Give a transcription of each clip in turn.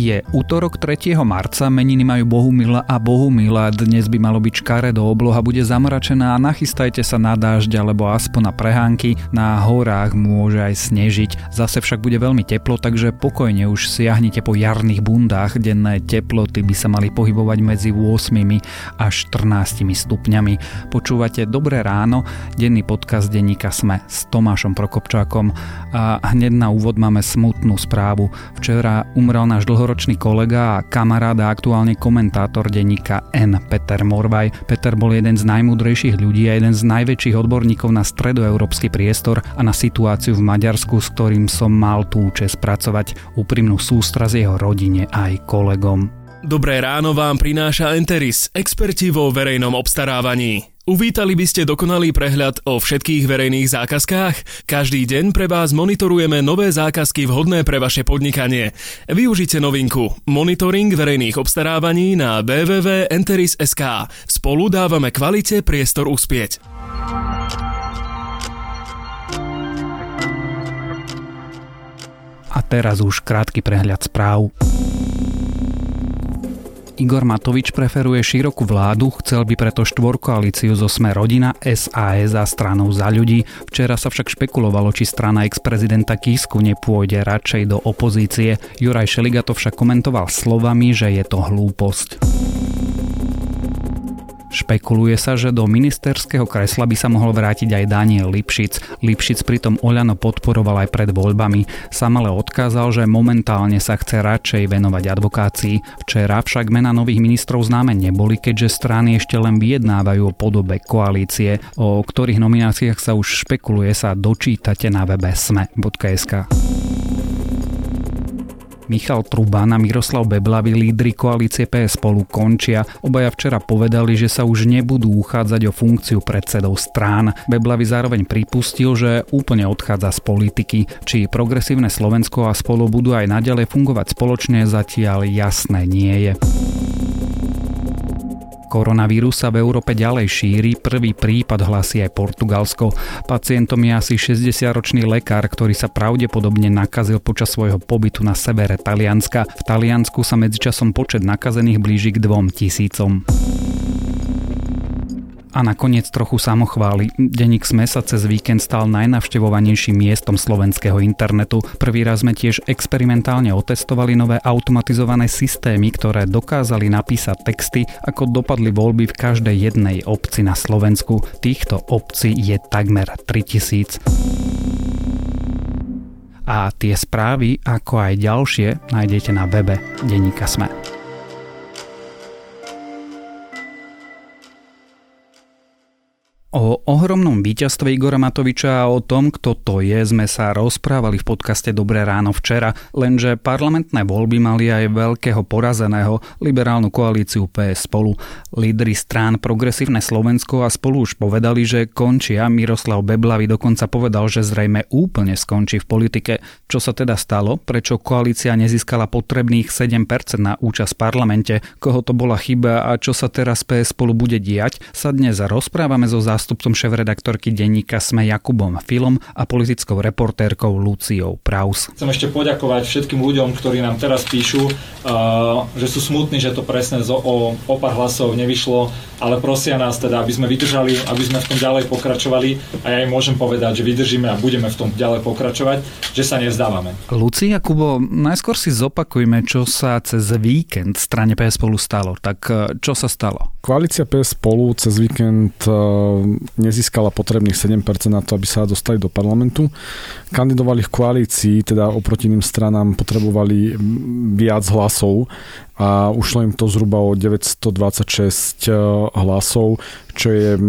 Je útorok 3. marca, meniny majú Bohumila a Bohumila. Dnes by malo byť škare do obloha, bude zamračená a nachystajte sa na dážď alebo aspoň na prehánky. Na horách môže aj snežiť. Zase však bude veľmi teplo, takže pokojne už siahnite po jarných bundách. Denné teploty by sa mali pohybovať medzi 8 až 14 stupňami. Počúvate Dobré ráno, denný podcast denníka Sme s Tomášom Prokopčákom a hneď na úvod máme smutnú správu. Včera umrel náš dlho dlhoročný kolega a kamarád a aktuálne komentátor denníka N. Peter Morvaj. Peter bol jeden z najmúdrejších ľudí a jeden z najväčších odborníkov na stredoeurópsky priestor a na situáciu v Maďarsku, s ktorým som mal tú čest pracovať. Úprimnú sústra z jeho rodine aj kolegom. Dobré ráno vám prináša Enteris, experti vo verejnom obstarávaní. Uvítali by ste dokonalý prehľad o všetkých verejných zákazkách? Každý deň pre vás monitorujeme nové zákazky vhodné pre vaše podnikanie. Využite novinku Monitoring verejných obstarávaní na www.enteris.sk. Spolu dávame kvalite priestor uspieť. A teraz už krátky prehľad správ. Igor Matovič preferuje širokú vládu, chcel by preto štvorkoalíciu zo Sme rodina, SAS a stranou za ľudí. Včera sa však špekulovalo, či strana ex-prezidenta Kísku nepôjde radšej do opozície. Juraj Šeliga to však komentoval slovami, že je to hlúposť. Špekuluje sa, že do ministerského kresla by sa mohol vrátiť aj Daniel Lipšic. Lipšic pritom Oľano podporoval aj pred voľbami. Sam ale odkázal, že momentálne sa chce radšej venovať advokácii. Včera však mena nových ministrov známe neboli, keďže strany ešte len vyjednávajú o podobe koalície. O ktorých nomináciách sa už špekuluje sa dočítate na webe sme.sk. Michal Truban a Miroslav Beblavy, lídry koalície PS spolu končia. Obaja včera povedali, že sa už nebudú uchádzať o funkciu predsedov strán. Beblavy zároveň pripustil, že úplne odchádza z politiky. Či progresívne Slovensko a spolu budú aj naďalej fungovať spoločne, zatiaľ jasné nie je. Koronavírus sa v Európe ďalej šíri, prvý prípad hlasí aj Portugalsko. Pacientom je asi 60-ročný lekár, ktorý sa pravdepodobne nakazil počas svojho pobytu na severe Talianska. V Taliansku sa medzičasom počet nakazených blíži k dvom tisícom. A nakoniec trochu samochváli. Denník Sme sa cez víkend stal najnavštevovanejším miestom slovenského internetu. Prvý raz sme tiež experimentálne otestovali nové automatizované systémy, ktoré dokázali napísať texty, ako dopadli voľby v každej jednej obci na Slovensku. Týchto obcí je takmer 3000. A tie správy, ako aj ďalšie, nájdete na webe Denníka Sme. O ohromnom víťazstve Igora Matoviča a o tom, kto to je, sme sa rozprávali v podcaste Dobré ráno včera, lenže parlamentné voľby mali aj veľkého porazeného liberálnu koalíciu PS spolu. Lídry strán Progresívne Slovensko a spolu už povedali, že končia. Miroslav Beblavy dokonca povedal, že zrejme úplne skončí v politike. Čo sa teda stalo? Prečo koalícia nezískala potrebných 7% na účasť v parlamente? Koho to bola chyba a čo sa teraz PS spolu bude diať? Sa dnes rozprávame so zástupcom šéf-redaktorky denníka Sme Jakubom Filom a politickou reportérkou Luciou Praus. Chcem ešte poďakovať všetkým ľuďom, ktorí nám teraz píšu, že sú smutní, že to presne o, o pár hlasov nevyšlo, ale prosia nás teda, aby sme vydržali, aby sme v tom ďalej pokračovali a ja im môžem povedať, že vydržíme a budeme v tom ďalej pokračovať, že sa nevzdávame. Lucia Kubo, najskôr si zopakujme, čo sa cez víkend strane PS spolu stalo. Tak uh, čo sa stalo? Koalícia PS spolu cez víkend uh, nezískala potrebných 7% na to, aby sa dostali do parlamentu. Kandidovali v koalícii, teda oproti iným stranám potrebovali viac hlasov a ušlo im to zhruba o 926 eh, hlasov, čo je,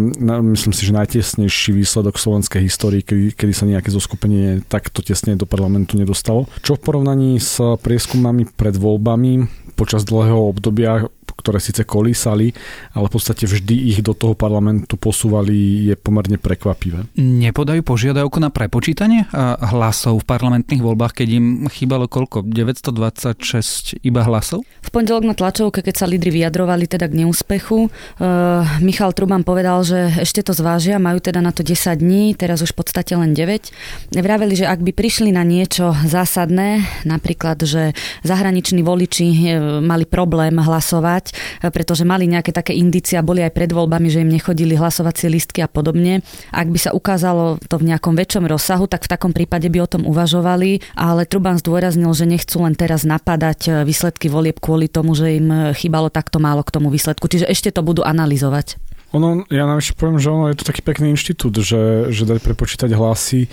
myslím si, že najtesnejší výsledok slovenskej histórii, kedy, kedy sa nejaké zoskupenie takto tesne do parlamentu nedostalo. Čo v porovnaní s prieskumami pred voľbami, počas dlhého obdobia ktoré síce kolísali, ale v podstate vždy ich do toho parlamentu posúvali, je pomerne prekvapivé. Nepodajú požiadavku na prepočítanie hlasov v parlamentných voľbách, keď im chýbalo koľko? 926 iba hlasov? V pondelok na tlačovke, keď sa lídry vyjadrovali teda k neúspechu, uh, Michal Truban povedal, že ešte to zvážia, majú teda na to 10 dní, teraz už v podstate len 9. Vraveli, že ak by prišli na niečo zásadné, napríklad, že zahraniční voliči e, mali problém hlasovať, pretože mali nejaké také indícia, boli aj pred voľbami, že im nechodili hlasovacie listky a podobne. Ak by sa ukázalo to v nejakom väčšom rozsahu, tak v takom prípade by o tom uvažovali, ale Truban zdôraznil, že nechcú len teraz napadať výsledky volieb kvôli tomu, že im chýbalo takto málo k tomu výsledku. Čiže ešte to budú analyzovať. Ono, ja nám ešte poviem, že ono je to taký pekný inštitút, že, že dať prepočítať hlasy,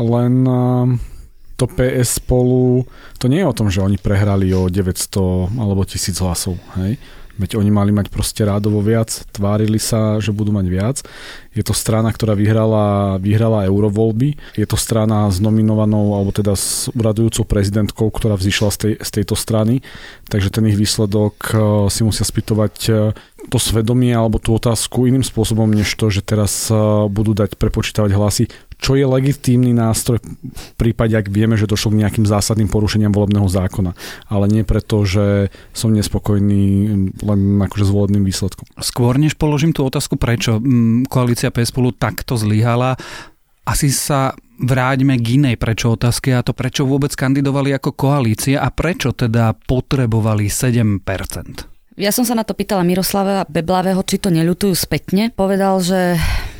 len to PS spolu, to nie je o tom, že oni prehrali o 900 alebo 1000 hlasov, hej? Veď oni mali mať proste rádovo viac, tvárili sa, že budú mať viac. Je to strana, ktorá vyhrala, vyhrala eurovoľby. Je to strana s nominovanou, alebo teda s uradujúcou prezidentkou, ktorá vzýšla z, tej, z tejto strany. Takže ten ich výsledok eh, si musia spýtovať eh, to svedomie alebo tú otázku iným spôsobom, než to, že teraz eh, budú dať prepočítavať hlasy čo je legitímny nástroj v prípade, ak vieme, že došlo k nejakým zásadným porušeniam volebného zákona. Ale nie preto, že som nespokojný len akože s volebným výsledkom. Skôr než položím tú otázku, prečo mm, koalícia PS spolu takto zlyhala, asi sa vráťme k inej prečo otázke a to prečo vôbec kandidovali ako koalícia a prečo teda potrebovali 7%. Ja som sa na to pýtala Miroslava Beblavého, či to neľutujú spätne. Povedal, že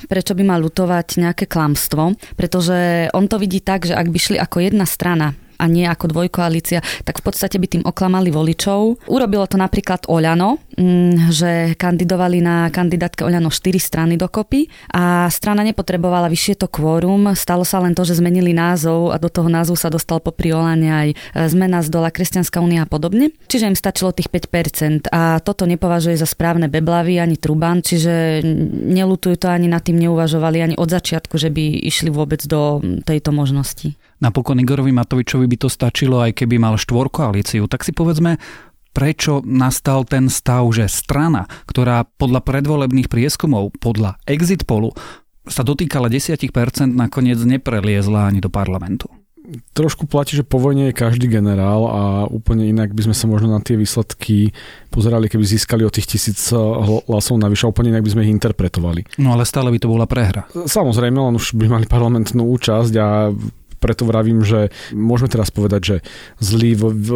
prečo by mal lutovať nejaké klamstvo, pretože on to vidí tak, že ak by šli ako jedna strana a nie ako dvojkoalícia, tak v podstate by tým oklamali voličov. Urobilo to napríklad Oľano, mm, že kandidovali na kandidátke Oľano 4 strany dokopy a strana nepotrebovala vyššie to kvórum. Stalo sa len to, že zmenili názov a do toho názvu sa dostal popri Oľane aj e, zmena z dola Kresťanská únia a podobne. Čiže im stačilo tých 5% a toto nepovažuje za správne Beblavy ani Truban, čiže nelutujú to ani nad tým neuvažovali ani od začiatku, že by išli vôbec do tejto možnosti. Napokon Igorovi Matovičovi by to stačilo, aj keby mal štvorkoalíciu. Tak si povedzme, prečo nastal ten stav, že strana, ktorá podľa predvolebných prieskumov, podľa exit polu, sa dotýkala 10%, nakoniec nepreliezla ani do parlamentu. Trošku platí, že po vojne je každý generál a úplne inak by sme sa možno na tie výsledky pozerali, keby získali o tých tisíc hlasov navyše, úplne inak by sme ich interpretovali. No ale stále by to bola prehra. Samozrejme, len už by mali parlamentnú účasť a preto vravím, že môžeme teraz povedať, že zlý v, v,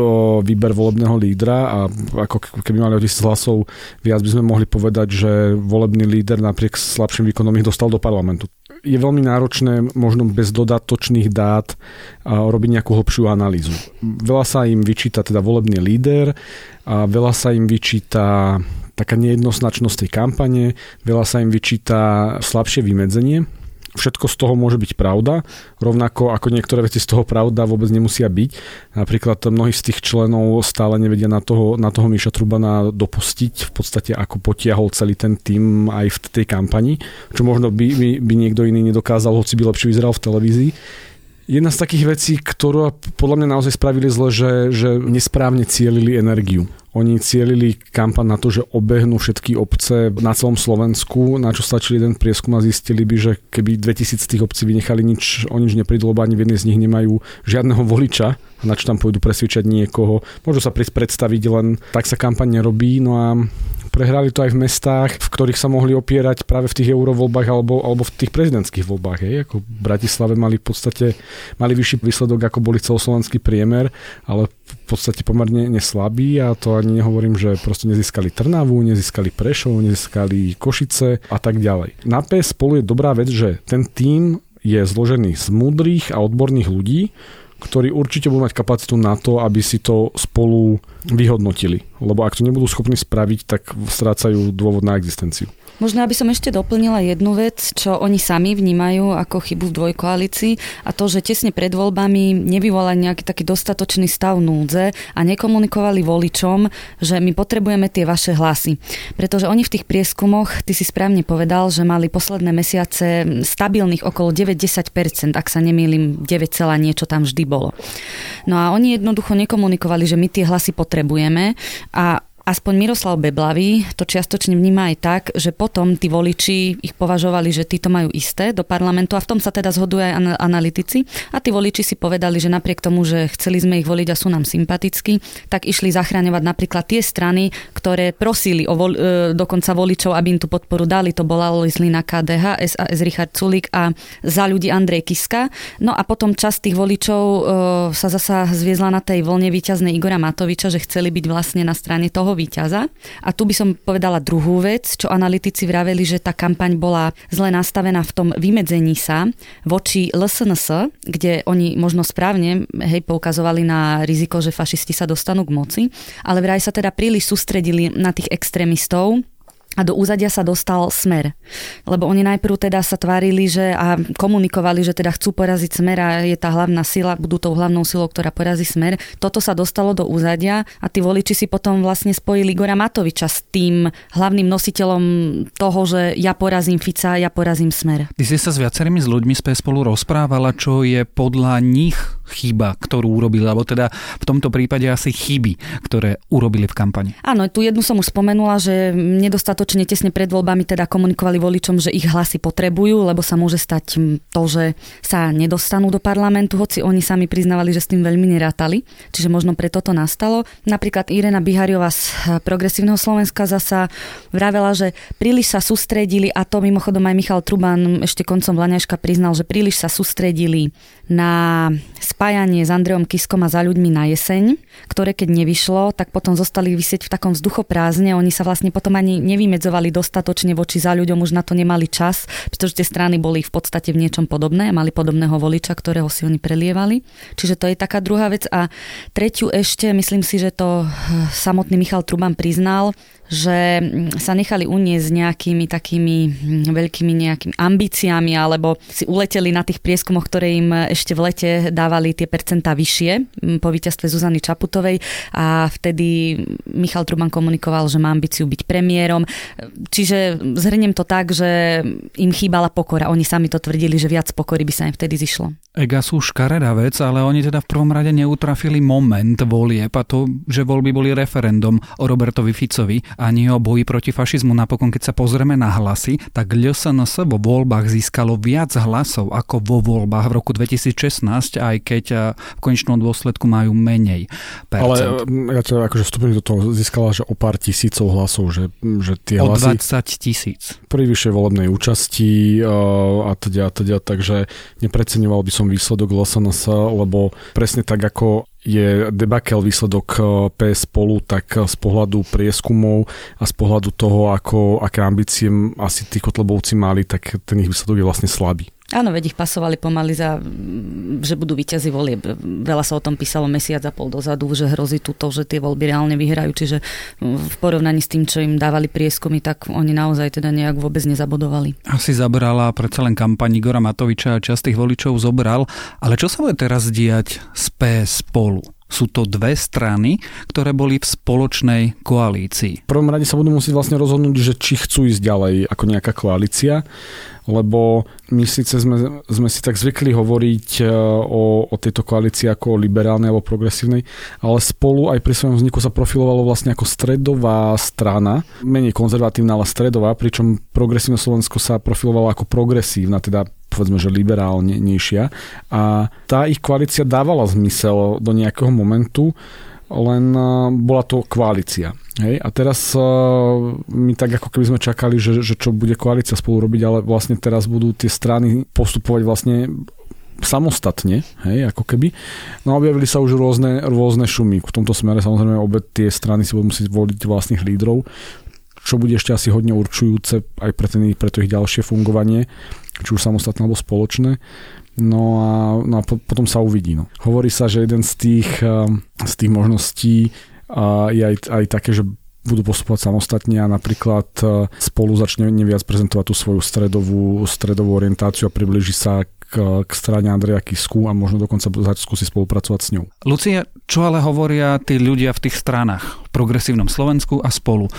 výber volebného lídra a ako keby mali o 10 hlasov viac by sme mohli povedať, že volebný líder napriek slabším výkonom ich dostal do parlamentu. Je veľmi náročné možno bez dodatočných dát robiť nejakú hlbšiu analýzu. Veľa sa im vyčíta teda volebný líder a veľa sa im vyčíta taká nejednoznačnosť tej kampane, veľa sa im vyčíta slabšie vymedzenie všetko z toho môže byť pravda, rovnako ako niektoré veci z toho pravda vôbec nemusia byť. Napríklad mnohí z tých členov stále nevedia na toho, na toho Miša Trubana dopustiť, v podstate ako potiahol celý ten tým aj v tej kampani, čo možno by, by, by niekto iný nedokázal, hoci by lepšie vyzeral v televízii. Jedna z takých vecí, ktorú podľa mňa naozaj spravili zle, že, že nesprávne cielili energiu. Oni cielili kampan na to, že obehnú všetky obce na celom Slovensku, na čo stačil jeden prieskum a zistili by, že keby 2000 z tých obcí vynechali nič, o nič neprídu, lebo ani v jednej z nich nemajú žiadneho voliča, na čo tam pôjdu presvičať niekoho. Môžu sa predstaviť, len tak sa kampaň nerobí, no a prehrali to aj v mestách, v ktorých sa mohli opierať práve v tých eurovoľbách alebo, alebo v tých prezidentských voľbách. Hej. Ako v Bratislave mali v podstate mali vyšší výsledok, ako boli celoslovenský priemer, ale v podstate pomerne neslabý a to ani nehovorím, že proste nezískali Trnavu, nezískali Prešov, nezískali Košice a tak ďalej. Na PS spolu je dobrá vec, že ten tým je zložený z múdrych a odborných ľudí, ktorí určite budú mať kapacitu na to, aby si to spolu vyhodnotili. Lebo ak to nebudú schopní spraviť, tak strácajú dôvod na existenciu. Možno, aby som ešte doplnila jednu vec, čo oni sami vnímajú ako chybu v dvojkoalícii a to, že tesne pred voľbami nevyvolali nejaký taký dostatočný stav núdze a nekomunikovali voličom, že my potrebujeme tie vaše hlasy. Pretože oni v tých prieskumoch, ty si správne povedal, že mali posledné mesiace stabilných okolo 9-10%, ak sa nemýlim, 9, niečo tam vždy bolo. No a oni jednoducho nekomunikovali, že my tie hlasy potrebujeme A aspoň Miroslav Beblavý to čiastočne vníma aj tak, že potom tí voliči ich považovali, že títo majú isté do parlamentu a v tom sa teda zhodujú aj analytici. A tí voliči si povedali, že napriek tomu, že chceli sme ich voliť a sú nám sympatickí, tak išli zachráňovať napríklad tie strany, ktoré prosili o vol, e, dokonca voličov, aby im tú podporu dali. To bola Lizlina KDH, SAS Richard Sulik a za ľudí Andrej Kiska. No a potom časť tých voličov e, sa zasa zviezla na tej voľne víťaznej Igora Matoviča, že chceli byť vlastne na strane toho víťaza. A tu by som povedala druhú vec, čo analytici vraveli, že tá kampaň bola zle nastavená v tom vymedzení sa voči LSNS, kde oni možno správne hej, poukazovali na riziko, že fašisti sa dostanú k moci, ale vraj sa teda príliš sústredili na tých extrémistov, a do úzadia sa dostal smer. Lebo oni najprv teda sa tvárili, že a komunikovali, že teda chcú poraziť smer a je tá hlavná sila, budú tou hlavnou silou, ktorá porazí smer. Toto sa dostalo do úzadia a tí voliči si potom vlastne spojili Igora Matoviča s tým hlavným nositeľom toho, že ja porazím Fica, ja porazím smer. Ty si sa s viacerými s ľuďmi spolu rozprávala, čo je podľa nich chyba, ktorú urobili, alebo teda v tomto prípade asi chyby, ktoré urobili v kampani. Áno, tu jednu som už spomenula, že nedostatočne tesne pred voľbami teda komunikovali voličom, že ich hlasy potrebujú, lebo sa môže stať to, že sa nedostanú do parlamentu, hoci oni sami priznávali, že s tým veľmi nerátali. Čiže možno preto to nastalo. Napríklad Irena Bihariova z Progresívneho Slovenska zasa vravela, že príliš sa sústredili, a to mimochodom aj Michal Truban ešte koncom Vlaňaška priznal, že príliš sa sústredili na spájanie s Andreom Kiskom a za ľuďmi na jeseň, ktoré keď nevyšlo, tak potom zostali vysieť v takom vzduchoprázdne. Oni sa vlastne potom ani nevymedzovali dostatočne voči za ľuďom, už na to nemali čas, pretože tie strany boli v podstate v niečom podobné, mali podobného voliča, ktorého si oni prelievali. Čiže to je taká druhá vec. A tretiu ešte, myslím si, že to samotný Michal Truban priznal, že mm, sa nechali uniesť nejakými takými mm, veľkými nejakými ambíciami alebo si uleteli na tých prieskumoch, ktoré im ešte v lete dávali tie percentá vyššie mm, po víťazstve Zuzany Čaputovej a vtedy Michal Truban komunikoval, že má ambíciu byť premiérom. Čiže zhrniem to tak, že im chýbala pokora. Oni sami to tvrdili, že viac pokory by sa im vtedy zišlo. Ega sú škaredá vec, ale oni teda v prvom rade neutrafili moment volieb a to, že voľby boli referendum o Robertovi Ficovi ani o boji proti fašizmu. Napokon, keď sa pozrieme na hlasy, tak LSNS vo voľbách získalo viac hlasov ako vo voľbách v roku 2016, aj keď eh, v konečnom dôsledku majú menej percent. Ale mm, ja to akože vstupím do toho, získala, že o pár tisícov hlasov, že, že tie o hlasy... 20 tisíc. Pri vyššej volebnej účasti uh, a teda, a teda, takže nepreceňoval by som výsledok LSNS, lebo presne tak ako je debakel výsledok eh, PS spolu, tak eh, z pohľadu prieskumov a z pohľadu toho, ako, aké ambície asi tí kotlebovci mali, tak ten ich výsledok je vlastne slabý. Áno, veď ich pasovali pomaly za, že budú vyťazí volieb. Veľa sa o tom písalo mesiac a pol dozadu, že hrozí tu to, že tie voľby reálne vyhrajú. Čiže v porovnaní s tým, čo im dávali prieskumy, tak oni naozaj teda nejak vôbec nezabodovali. Asi zabrala predsa len kampaň Igora Matoviča a časť tých voličov zobral. Ale čo sa bude teraz diať z PS spolu? Sú to dve strany, ktoré boli v spoločnej koalícii. V prvom rade sa budú musieť vlastne rozhodnúť, že či chcú ísť ďalej ako nejaká koalícia lebo my síce sme, sme si tak zvykli hovoriť e, o, o tejto koalícii ako o liberálnej alebo progresívnej, ale spolu aj pri svojom vzniku sa profilovalo vlastne ako stredová strana, menej konzervatívna, ale stredová, pričom progresívne Slovensko sa profilovalo ako progresívna, teda povedzme, že liberálnejšia. A tá ich koalícia dávala zmysel do nejakého momentu, len e, bola to koalícia. Hej, a teraz uh, my tak ako keby sme čakali, že, že čo bude koalícia spolu robiť, ale vlastne teraz budú tie strany postupovať vlastne samostatne, hej, ako keby. No objavili sa už rôzne, rôzne šumy. V tomto smere samozrejme obe tie strany si budú musieť voliť vlastných lídrov, čo bude ešte asi hodne určujúce aj pre, ten, pre to ich ďalšie fungovanie, či už samostatné alebo spoločné. No a, no a po, potom sa uvidí. No. Hovorí sa, že jeden z tých, eh, z tých možností a je aj, aj také, že budú postupovať samostatne a napríklad e, spolu začne neviac prezentovať tú svoju stredovú, stredovú orientáciu a približí sa k, k strane Andreja Kisku a možno dokonca skúsi spolupracovať s ňou. Lucia, čo ale hovoria tí ľudia v tých stranách, v progresívnom Slovensku a spolu?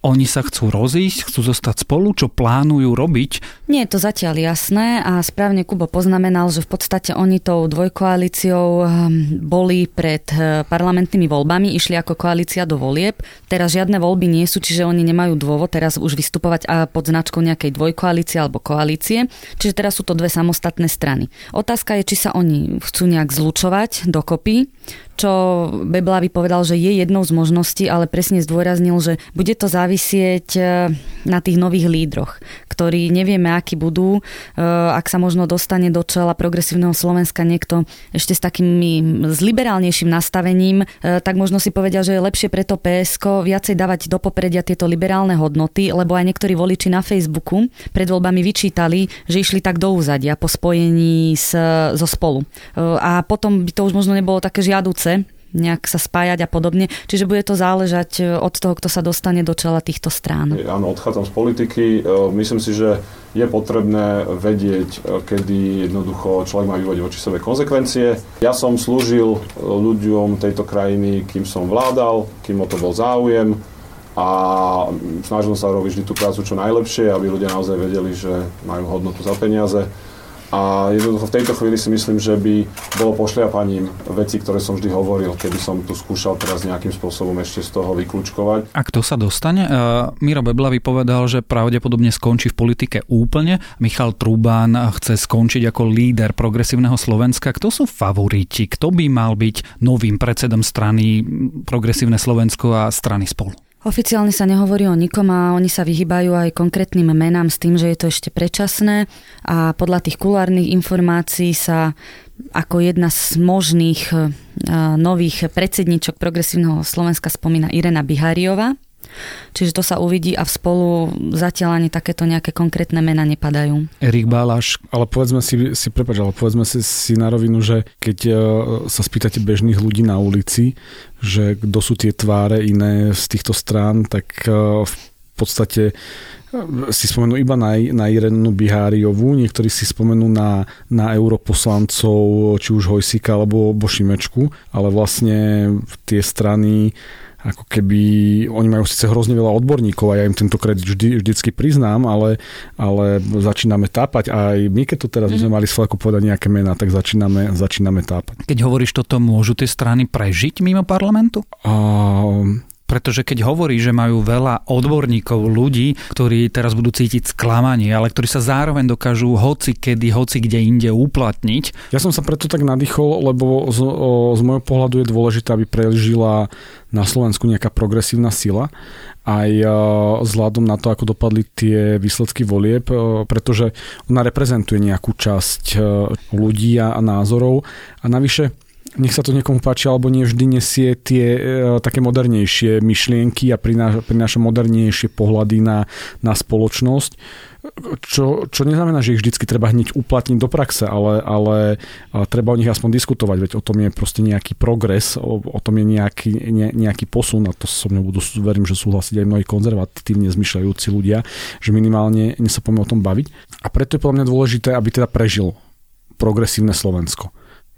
Oni sa chcú rozísť, chcú zostať spolu, čo plánujú robiť? Nie je to zatiaľ jasné a správne Kubo poznamenal, že v podstate oni tou dvojkoalíciou ehm, boli pred eh, parlamentnými voľbami, išli ako koalícia do volieb. Teraz žiadne voľby nie sú, čiže oni nemajú dôvod teraz už vystupovať pod značkou nejakej dvojkoalície alebo koalície. Čiže teraz sú to dve samostatné strany. Otázka je, či sa oni chcú nejak zlučovať dokopy, čo Beblavy povedal, že je jednou z možností, ale presne zdôraznil, že bude to závisieť e, na tých nových lídroch, ktorí nevieme, akí budú. E, ak sa možno dostane do čela progresívneho Slovenska niekto ešte s takým s liberálnejším nastavením, e, tak možno si povedia, že je lepšie preto PSK viacej dávať do popredia tieto liberálne hodnoty, lebo aj niektorí voliči na Facebooku pred voľbami vyčítali, že išli tak do úzadia po spojení s, so spolu. A potom by to už možno nebolo také žiaduce nejak sa spájať a podobne. Čiže bude to záležať e, od toho, kto sa dostane do čela týchto strán. Áno, odchádzam z politiky. E, myslím si, že je potrebné vedieť, e, kedy jednoducho človek má vyvodiť voči sebe konsekvencie. Ja som slúžil ľuďom tejto krajiny, kým som vládal, kým o to bol záujem a snažil sa robiť vždy tú prácu čo najlepšie, aby ľudia naozaj vedeli, že majú hodnotu za peniaze a jednoducho v tejto chvíli si myslím, že by bolo pošliapaním veci, ktoré som vždy hovoril, keby som tu skúšal teraz nejakým spôsobom ešte z toho vyklúčkovať. A kto sa dostane? Uh, Miro Beblavy povedal, že pravdepodobne skončí v politike úplne. Michal Trubán chce skončiť ako líder progresívneho Slovenska. Kto sú favoriti? Kto by mal byť novým predsedom strany Progresívne Slovensko a strany spolu? Oficiálne sa nehovorí o nikom a oni sa vyhýbajú aj konkrétnym menám s tým, že je to ešte predčasné a podľa tých kulárnych informácií sa ako jedna z možných nových predsedničok progresívneho Slovenska spomína Irena Bihariova. Čiže to sa uvidí a v spolu zatiaľ ani takéto nejaké konkrétne mena nepadajú. Erik Bálaš. Ale povedzme si, si prepáč, ale povedzme si, si na rovinu, že keď e, sa spýtate bežných ľudí na ulici, že kto sú tie tváre iné z týchto strán, tak e, v podstate e, si spomenú iba na, na Irenu Biháriovú, niektorí si spomenú na, na europoslancov, či už Hojsika alebo Bošimečku, ale vlastne tie strany ako keby oni majú síce hrozne veľa odborníkov a ja im tento kredit vždy, vždycky priznám, ale, ale začíname tápať a aj my, keď to teraz mm. sme mali s povedať nejaké mená, tak začíname, začíname tápať. Keď hovoríš toto, môžu tie strany prežiť mimo parlamentu? Uh, pretože keď hovorí, že majú veľa odborníkov, ľudí, ktorí teraz budú cítiť sklamanie, ale ktorí sa zároveň dokážu hoci kedy, hoci kde inde uplatniť. Ja som sa preto tak nadýchol, lebo z, o, z môjho pohľadu je dôležité, aby prežila na Slovensku nejaká progresívna sila aj vzhľadom na to, ako dopadli tie výsledky volieb, pretože ona reprezentuje nejakú časť ľudí a názorov a navyše nech sa to niekomu páči, alebo nie vždy nesie tie e, také modernejšie myšlienky a prináša, prináša modernejšie pohľady na, na spoločnosť. Čo, čo neznamená, že ich vždycky treba hneď uplatniť do praxe, ale, ale treba o nich aspoň diskutovať, veď o tom je proste nejaký progres, o, o tom je nejaký, ne, nejaký posun a to so mnou budú, verím, že súhlasiť aj mnohí konzervatívne zmyšľajúci ľudia, že minimálne ne sa poďme o tom baviť. A preto je podľa mňa dôležité, aby teda prežil progresívne Slovensko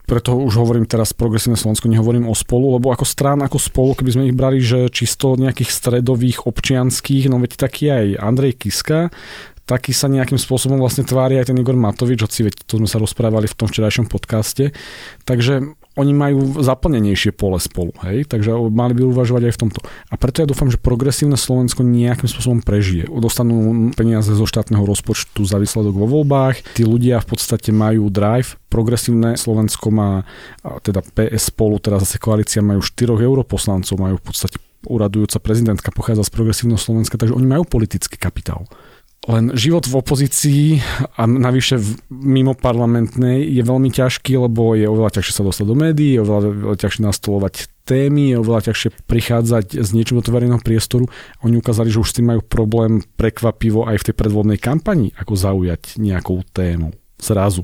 preto už hovorím teraz progresívne Slovensko, nehovorím o spolu, lebo ako strán, ako spolu, keby sme ich brali, že čisto nejakých stredových občianských, no veď taký aj Andrej Kiska, taký sa nejakým spôsobom vlastne tvári aj ten Igor Matovič, hoci veď to sme sa rozprávali v tom včerajšom podcaste. Takže oni majú zaplnenejšie pole spolu, hej? takže mali by uvažovať aj v tomto. A preto ja dúfam, že progresívne Slovensko nejakým spôsobom prežije. Dostanú peniaze zo štátneho rozpočtu za výsledok vo voľbách, tí ľudia v podstate majú drive, progresívne Slovensko má, teda PS spolu, teraz zase koalícia majú 4 europoslancov, majú v podstate uradujúca prezidentka pochádza z progresívneho Slovenska, takže oni majú politický kapitál. Len život v opozícii a navyše v, mimo parlamentnej je veľmi ťažký, lebo je oveľa ťažšie sa dostať do médií, je oveľa, oveľa ťažšie nastolovať témy, je oveľa ťažšie prichádzať s niečím do verejného priestoru. Oni ukázali, že už s tým majú problém prekvapivo aj v tej predvodnej kampani, ako zaujať nejakou tému zrazu.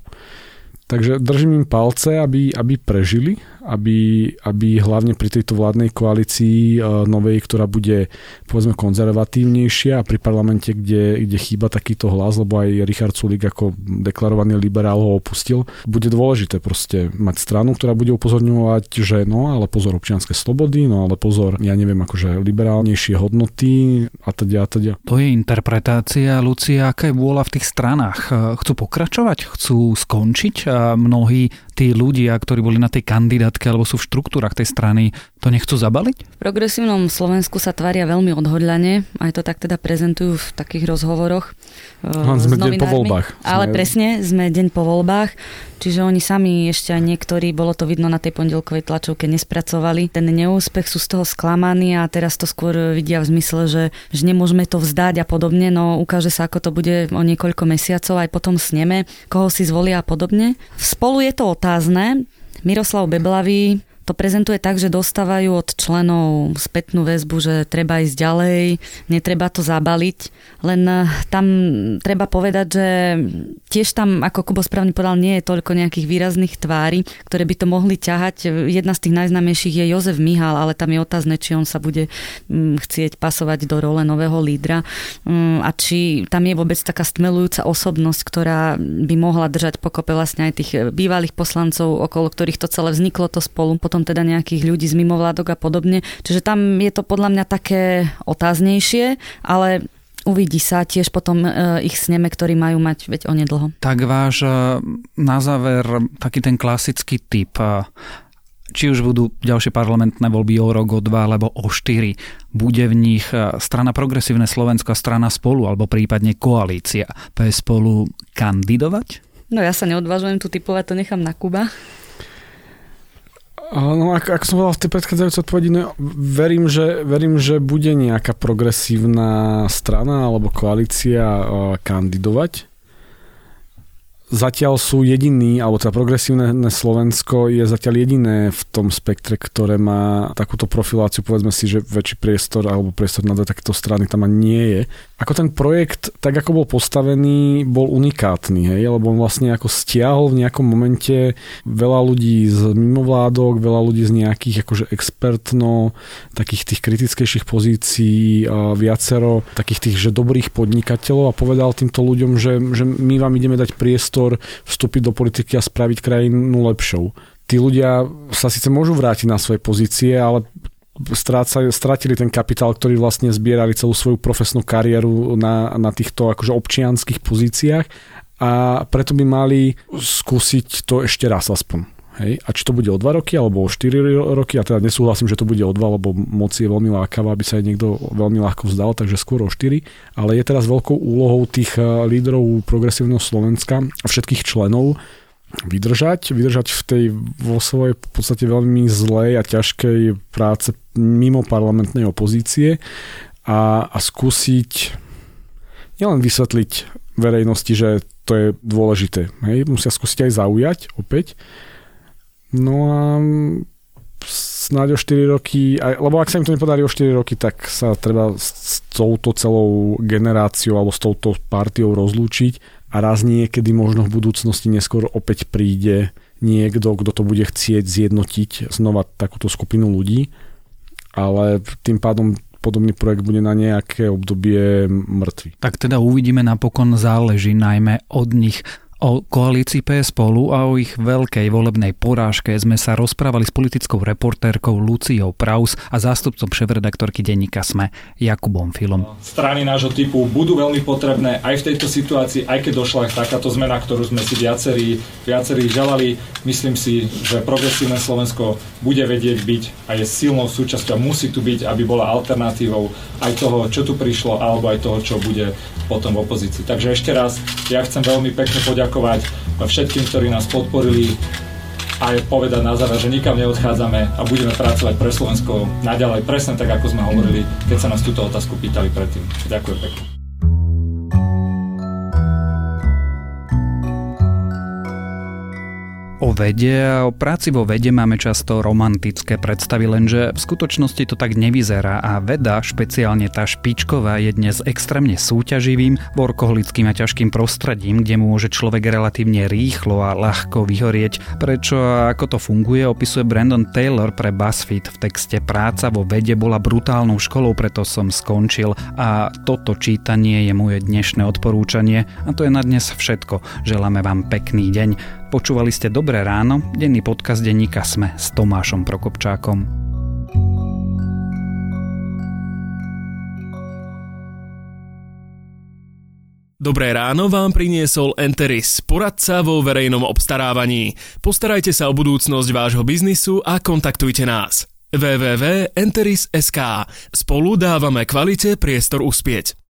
Takže držím im palce, aby, aby prežili aby, aby hlavne pri tejto vládnej koalícii novej, ktorá bude povedzme konzervatívnejšia a pri parlamente, kde, kde chýba takýto hlas, lebo aj Richard Sulik ako deklarovaný liberál ho opustil, bude dôležité proste mať stranu, ktorá bude upozorňovať, že no ale pozor občianske slobody, no ale pozor, ja neviem, akože liberálnejšie hodnoty a teda a teda. To je interpretácia, Lucia, aká je vôľa v tých stranách? Chcú pokračovať? Chcú skončiť? Mnohí tí ľudia, ktorí boli na tej kandidátke alebo sú v štruktúrach tej strany, to nechcú zabaliť? V progresívnom Slovensku sa tvária veľmi odhodľane, aj to tak teda prezentujú v takých rozhovoroch. No, sme deň po voľbách. Ale sme... presne, sme deň po voľbách, čiže oni sami ešte aj niektorí, bolo to vidno na tej pondelkovej tlačovke, nespracovali. Ten neúspech sú z toho sklamaní a teraz to skôr vidia v zmysle, že, že nemôžeme to vzdať a podobne, no ukáže sa, ako to bude o niekoľko mesiacov, aj potom sneme, koho si zvolia a podobne. Spolu je to otázne, Miroslav Beblavý to prezentuje tak, že dostávajú od členov spätnú väzbu, že treba ísť ďalej, netreba to zabaliť, len eh, tam treba povedať, že tiež tam, ako Kubo správne povedal, nie je toľko nejakých výrazných tvári, ktoré by to mohli ťahať. Jedna z tých najznámejších je Jozef Mihal, ale tam je otázne, či on sa bude mm, chcieť pasovať do role nového lídra mm, a či tam je vôbec taká stmelujúca osobnosť, ktorá by mohla držať pokope vlastne aj tých bývalých poslancov, okolo ktorých to celé vzniklo to spolu. Potom potom teda nejakých ľudí z mimovládok a podobne. Čiže tam je to podľa mňa také otáznejšie, ale uvidí sa tiež potom e, ich sneme, ktorí majú mať veď onedlho. Tak váš e, na záver taký ten klasický typ e, či už budú ďalšie parlamentné voľby o rok, o dva alebo o štyri, bude v nich strana Progresívne Slovensko a strana Spolu alebo prípadne koalícia PS Spolu kandidovať? No ja sa neodvážujem tu typovať, to nechám na Kuba. No, ako, ako som povedal v tej predchádzajúcej odpovedi, no, verím, že, verím, že bude nejaká progresívna strana alebo koalícia uh, kandidovať zatiaľ sú jediní, alebo teda progresívne Slovensko je zatiaľ jediné v tom spektre, ktoré má takúto profiláciu, povedzme si, že väčší priestor alebo priestor na dve takéto strany tam ani nie je. Ako ten projekt, tak ako bol postavený, bol unikátny, hej, lebo on vlastne ako stiahol v nejakom momente veľa ľudí z mimovládok, veľa ľudí z nejakých akože expertno, takých tých kritickejších pozícií, viacero takých tých, že dobrých podnikateľov a povedal týmto ľuďom, že, že my vám ideme dať priestor vstúpiť do politiky a spraviť krajinu lepšou. Tí ľudia sa síce môžu vrátiť na svoje pozície, ale strácajú, strátili ten kapitál, ktorý vlastne zbierali celú svoju profesnú kariéru na, na týchto akože občianských pozíciách a preto by mali skúsiť to ešte raz aspoň. Hej? A či to bude o 2 roky alebo o 4 roky, a teda nesúhlasím, že to bude o 2, lebo moc je veľmi lákavá, aby sa aj niekto veľmi ľahko vzdal, takže skôr o 4. Ale je teraz veľkou úlohou tých eh, lídrov progresívneho Slovenska a všetkých členov vydržať, vydržať v tej vo svojej v podstate veľmi zlej a ťažkej práce mimo parlamentnej opozície a, a skúsiť nielen vysvetliť verejnosti, že to je dôležité. Hej? Musia skúsiť aj zaujať opäť No a snáď o 4 roky, aj, lebo ak sa im to nepodarí o 4 roky, tak sa treba s, s touto celou generáciou alebo s touto partiou rozlúčiť a raz niekedy možno v budúcnosti neskôr opäť príde niekto, kto to bude chcieť zjednotiť znova takúto skupinu ľudí, ale tým pádom podobný projekt bude na nejaké obdobie mŕtvy. Tak teda uvidíme napokon, záleží najmä od nich. O koalícii PS spolu a o ich veľkej volebnej porážke sme sa rozprávali s politickou reportérkou Luciou Praus a zástupcom šéf-redaktorky denníka SME Jakubom Filom. Strany nášho typu budú veľmi potrebné aj v tejto situácii, aj keď došla takáto zmena, ktorú sme si viacerí, viacerí želali. Myslím si, že progresívne Slovensko bude vedieť byť a je silnou súčasťou, musí tu byť, aby bola alternatívou aj toho, čo tu prišlo, alebo aj toho, čo bude potom v opozícii. Takže ešte raz, ja chcem veľmi pekne poďakovať poďakovať všetkým, ktorí nás podporili a povedať na záver, že nikam neodchádzame a budeme pracovať pre Slovensko naďalej presne tak, ako sme hovorili, keď sa nás túto otázku pýtali predtým. Ďakujem pekne. O vede a o práci vo vede máme často romantické predstavy, lenže v skutočnosti to tak nevyzerá a veda, špeciálne tá špičková, je dnes extrémne súťaživým, workoholickým a ťažkým prostredím, kde môže človek relatívne rýchlo a ľahko vyhorieť. Prečo a ako to funguje, opisuje Brandon Taylor pre BuzzFeed v texte Práca vo vede bola brutálnou školou, preto som skončil a toto čítanie je moje dnešné odporúčanie a to je na dnes všetko. Želáme vám pekný deň. Počúvali ste Dobré ráno, denný podcast denníka Sme s Tomášom Prokopčákom. Dobré ráno vám priniesol Enteris, poradca vo verejnom obstarávaní. Postarajte sa o budúcnosť vášho biznisu a kontaktujte nás. www.enteris.sk Spolu dávame kvalite priestor uspieť.